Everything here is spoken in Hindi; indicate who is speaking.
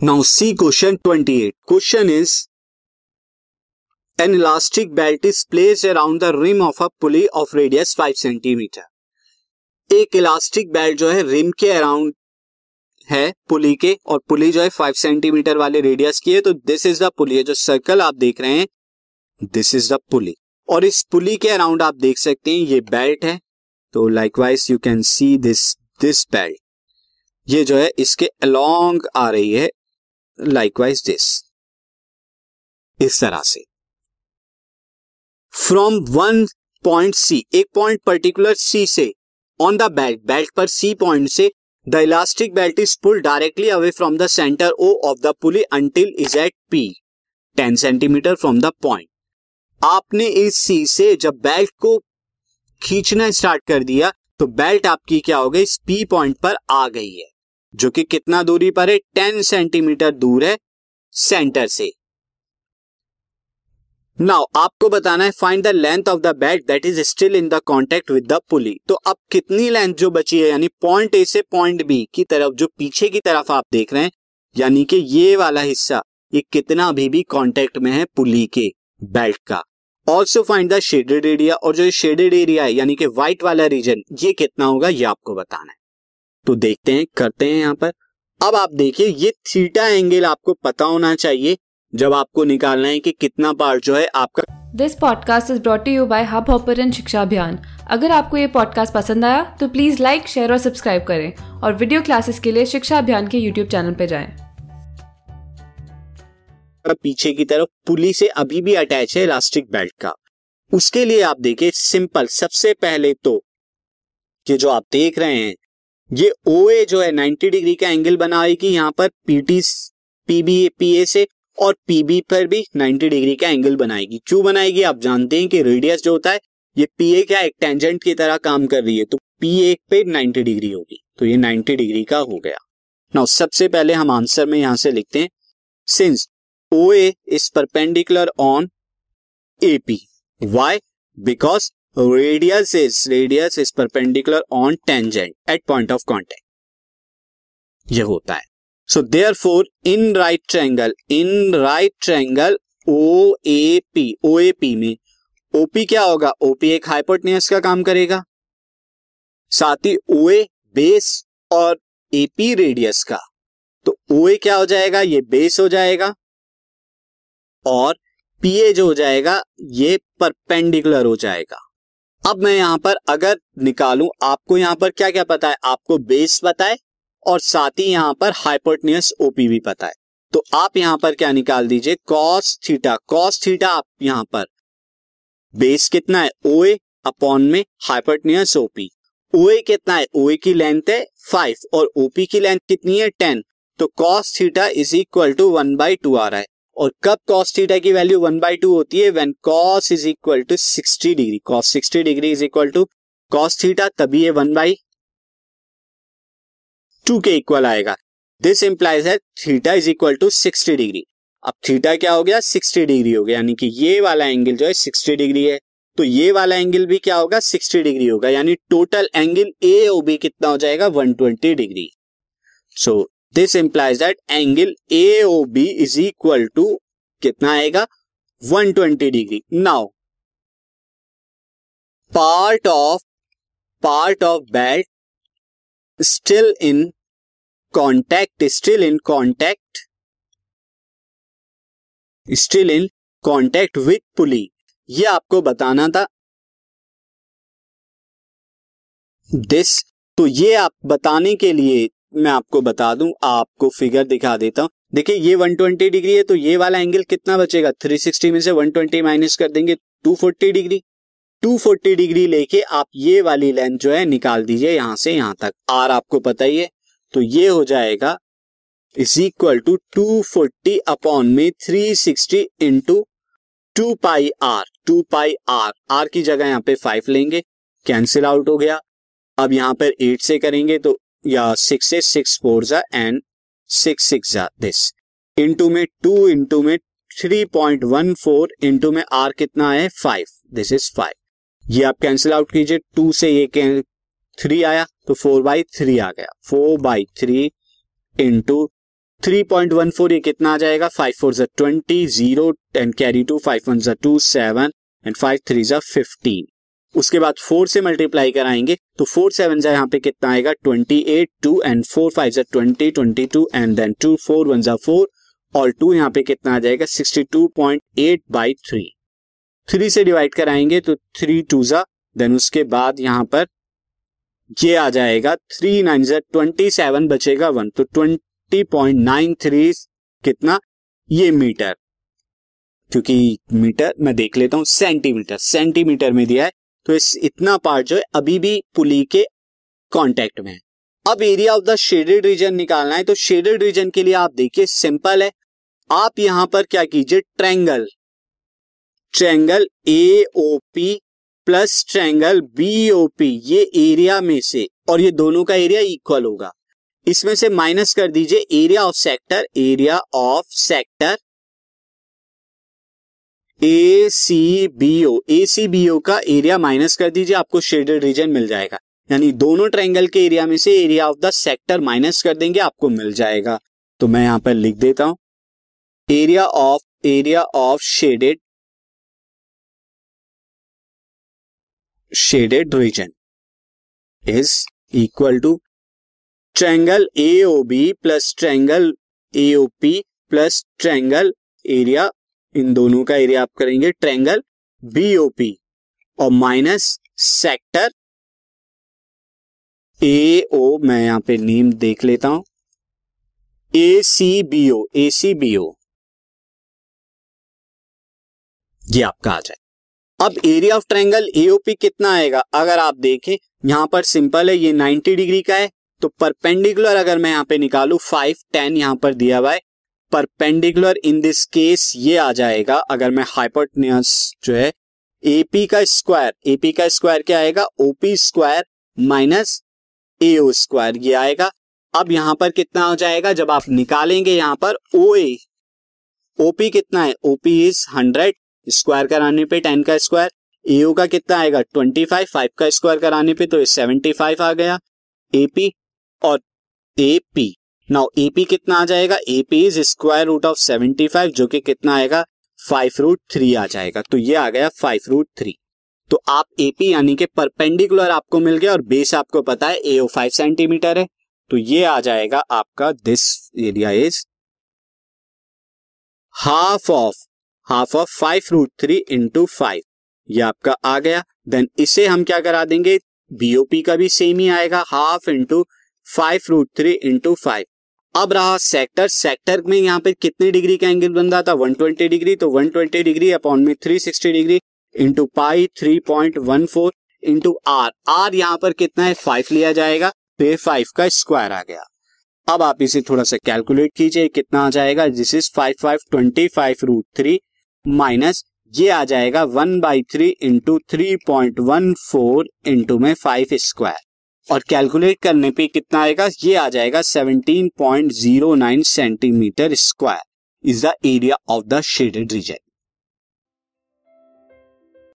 Speaker 1: Now C question 28 question is an elastic belt is place around the rim of a pulley of radius 5 centimetre एक इलास्टिक बेल्ट जो है रिम के अराउंड है पुली के, और पुली जो है 5 सेंटीमीटर वाले रेडियस की है तो दिस इज़ द पुली है, जो सर्कल आप देख रहे हैं दिस इज़ द पुली और इस पुली के अराउंड आप देख सकते हैं, ये बेल्ट है तो likewise you can see this this belt ये जो है, इसके अलोंग आ रही है लाइकवाइज दिस इस तरह से। फ्रॉम वन पॉइंट सी एक पॉइंट पर्टिकुलर सी से ऑन द बेल्ट बेल्ट पर सी पॉइंट से the elastic belt is pull directly away from the centre O of the pulley until is at P ten centimetre from the point आपने इस सी से जब बेल्ट को खींचना स्टार्ट कर दिया तो बेल्ट आपकी क्या हो गई? पी पॉइंट पर आ गई है। जो कि कितना दूरी पर है? टेन सेंटीमीटर दूर है सेंटर से। नाउ आपको बताना है find the length of the belt that is still in the contact with the pulley तो अब कितनी लेंथ जो बची है? यानी पॉइंट ए से पॉइंट बी की तरफ़, जो पीछे की तरफ़ आप देख रहे हैं, यानी कि ये वाला हिस्सा, ये कितना अभी भी कांटेक्ट में है पुली के बेल्ट का। Also find the shaded area और जो शेडेड एरिया है, यानी कि व्हाइट वाला रीजन ये कितना होगा? ये आपको बताना है। तो देखते हैं करते हैं यहाँ पर। अब आप देखिए ये थीटा एंगल आपको पता होना चाहिए जब आपको निकालना है कि कितना पार्ट जो है आपका
Speaker 2: this podcast is brought you by Hubhopper Shiksha Abhiyan अगर आपको ये पॉडकास्ट पसंद आया तो प्लीज़ लाइक शेयर और सब्सक्राइब करें और वीडियो क्लासेस के लिए शिक्षा अभियान के यूट्यूब चैनल पर जाएँ।
Speaker 1: पीछे की तरफ़ पुली से अभी भी अटैच है इलास्टिक बेल्ट का। उसके लिए आप देखिए सिंपल सबसे पहले तो ये जो आप देख रहे हैं ये ओ ए जो है 90 डिग्री का एंगल बनाएगी यहाँ पर पीटी पीबी पीए से और पीबी पर भी 90 डिग्री का एंगल बनाएगी। क्यों बनाएगी? आप जानते हैं कि रेडियस जो होता है, ये पी ए क्या एक टेंजेंट की तरह काम कर रही है। तो पी ए पे 90 डिग्री होगी। तो ये 90 डिग्री का हो गया। नाउ सबसे पहले हम आंसर में यहाँ से लिखते हैं। Since O A is perpendicular on A P why because radius is radius is perpendicular on tangent at point of contact ये होता है। So therefore in right triangle in right triangle O A P O A P में ओपी क्या होगा? ओपी एक हाइपोटनियस का काम करेगा। साथ ही ओ ए बेस और एपी रेडियस का। तो ओ ए क्या हो जाएगा? ये बेस हो जाएगा। और पीए जो हो जाएगा, ये परपेंडिकुलर हो जाएगा। अब मैं यहाँ पर अगर निकालूं, आपको यहाँ पर क्या क्या पता है? आपको बेस पता है और साथ ही यहाँ पर हाइपोटनियस ओपी भी पता है। तो आप यहाँ पर क्या निकाल दीजिए? कॉस थीटा कॉस थीटा आप यहाँ पर। बेस कितना है? ओ ए अपॉन में हाइपोटनियस ओपी ओ कितना है? ओ ए की लेंथ है फाइव और ओपी की लेंथ कितनी है? टेन तो cos theta is equal to one by two आ रहा है। और कब कॉस थीटा की वैल्यू वन बाई टू होती है? When cos is equal to sixty degree cos sixty degree is equal to cos theta तभी ये वन बाई टू के इक्वल आएगा। दिस इंप्लाइज है theta is equal to sixty degree अब थीटा क्या हो गया? सिक्सटी डिग्री हो गया। यानी कि ये वाला एंगल जो है सिक्सटी डिग्री है। तो ये वाला एंगल भी क्या होगा? सिक्सटी डिग्री होगा। यानी total angle A O B कितना हो जाएगा? One twenty degree so this implies that angle A O B is equal to कितना आएगा? 120 degree now part of part of belt still in contact still in contact still in contact with pulley ये आपको बताना था। दिस तो ये आप बताने के लिए मैं आपको बता दूँ, आपको फिगर दिखा देता हूँ। देखिए, ये 120 डिग्री है तो ये वाला एंगल कितना बचेगा? 360 में से 120 माइनस कर देंगे 240 डिग्री। 240 डिग्री लेके आप ये वाली लेंथ जो है, निकाल दीजिए यहाँ से यहाँ तक। आर आपको पता ही है। तो ये हो जाएगा is equal to two forty upon में three sixty into two pi r two pi r r की जगह यहाँ पे फाइव लेंगे कैंसिल आउट हो गया। अब यहाँ पर एट से करेंगे तो या सिक्स से सिक्स फोर जा एंड सिक्स सिक्स जा दिस इंटू में टू इंटू में three point one four into में आर कितना है? फाइव दिस इज़ फाइव ये आप कैंसिल आउट कीजिए. टू से ये थ्री आया तो फोर बाई थ्री आ गया. Four by three into three point one four ये कितना आ जाएगा? फाइव फोर जो twenty zero and carry two five one जो two seven and five three जो फिफ्टीन उसके बाद फोर से मल्टीप्लाई कराएँगे तो फोर सेवन जा यहाँ पे कितना आएगा? Twenty eight two and four five जा twenty twenty two and then two four one जा फोर और टू यहाँ पे कितना आ जाएगा? Sixty two point eight by three three से डिवाइड कराएँगे तो थ्री टू जा देन उसके बाद यहाँ पर ये आ जाएगा थ्री नाइन जा ट्वेंटी सेवन बचेगा वन तो ट्वेंटी पॉइंट नाइन थ्री कितना? ये मीटर क्योंकि मीटर मैं देख लेता हूँ सेंटीमीटर सेंटीमीटर में दिया है तो इस इतना पार्ट जो है, अभी भी पुली के कांटेक्ट में है। अब area of the shaded region निकालना है तो शेडेड रीजन के लिए आप देखिए सिंपल है। आप यहाँ पर क्या कीजिए triangle triangle A O P plus triangle B O P ये एरिया में से, और ये दोनों का एरिया इक्वल होगा। इसमें से माइनस कर दीजिए area of sector area of sector A C B O A C B O का एरिया माइनस कर दीजिए, आपको शेडेड रीजन मिल जाएगा। यानी दोनों ट्रायंगल के एरिया में से area of the sector minus कर देंगे, आपको मिल जाएगा। तो मैं यहाँ पर लिख देता हूँ। Area of area of shaded shaded region is equal to triangle A O B plus triangle A O P plus triangle area इन दोनों का एरिया आप करेंगे ट्रैंगल बीओपी और माइनस सेक्टर ए ओ मैं यहाँ पे नेम देख लेता हूँ। ए C B O A C B ओ ये आपका आ जाए। अब एरिया ऑफ़ ट्रायंगल एओपी कितना आएगा? अगर आप देखें, यहाँ पर सिंपल है, ये 90 डिग्री का है तो परपेंडिकुलर अगर मैं यहाँ पे निकालू 5 10 यहाँ पर दिया हुआ है परपेंडिकुलर इन दिस केस ये आ जाएगा, अगर मैं हाइपोटनियस जो है एपी का स्क्वायर एपी का स्क्वायर क्या आएगा? OP square minus AO square ये आएगा। अब यहाँ पर कितना हो जाएगा? जब आप निकालेंगे यहाँ पर ओ ए ओपी कितना है? ओपी इज़ हंड्रेड स्क्वायर कराने पे टेन का स्क्वायर एओ का कितना आएगा? ट्वेंटी फाइव फाइव का स्क्वायर कराने पे तो सेवेंटी फाइव आ गया एपी और एपी नाउ एपी कितना आ जाएगा? AP is square root of seventy five जो कि कितना आएगा? फाइव रूट थ्री आ जाएगा। तो ये आ गया फाइव रूट थ्री तो आप एपी यानी कि परपेंडिकुलर आपको मिल गया और बेस आपको पता है एओ फाइव सेंटीमीटर है। तो ये आ जाएगा आपका this area is half of half of five root three into five ये आपका आ गया। देन इसे हम क्या करा देंगे? बीओपी का भी सेम ही आएगा। Half into five root three into five अब रहा सेक्टर सेक्टर में यहाँ पे कितने डिग्री का एंगल बन रहा था? 120 डिग्री तो 120 डिग्री अपॉन में 360 degree into pi three point one four into R R यहाँ पर कितना है? फाइव लिया जाएगा तो ये फाइव का स्क्वायर आ गया। अब आप इसे थोड़ा सा कैलकुलेट कीजिए कितना आ जाएगा? This is five five twenty five root three minus ये आ जाएगा one by three into three point one four into में फाइव स्क्वायर और कैलकुलेट करने पे कितना आएगा? ये आ जाएगा 17.09 centimetre square is the area of the shaded region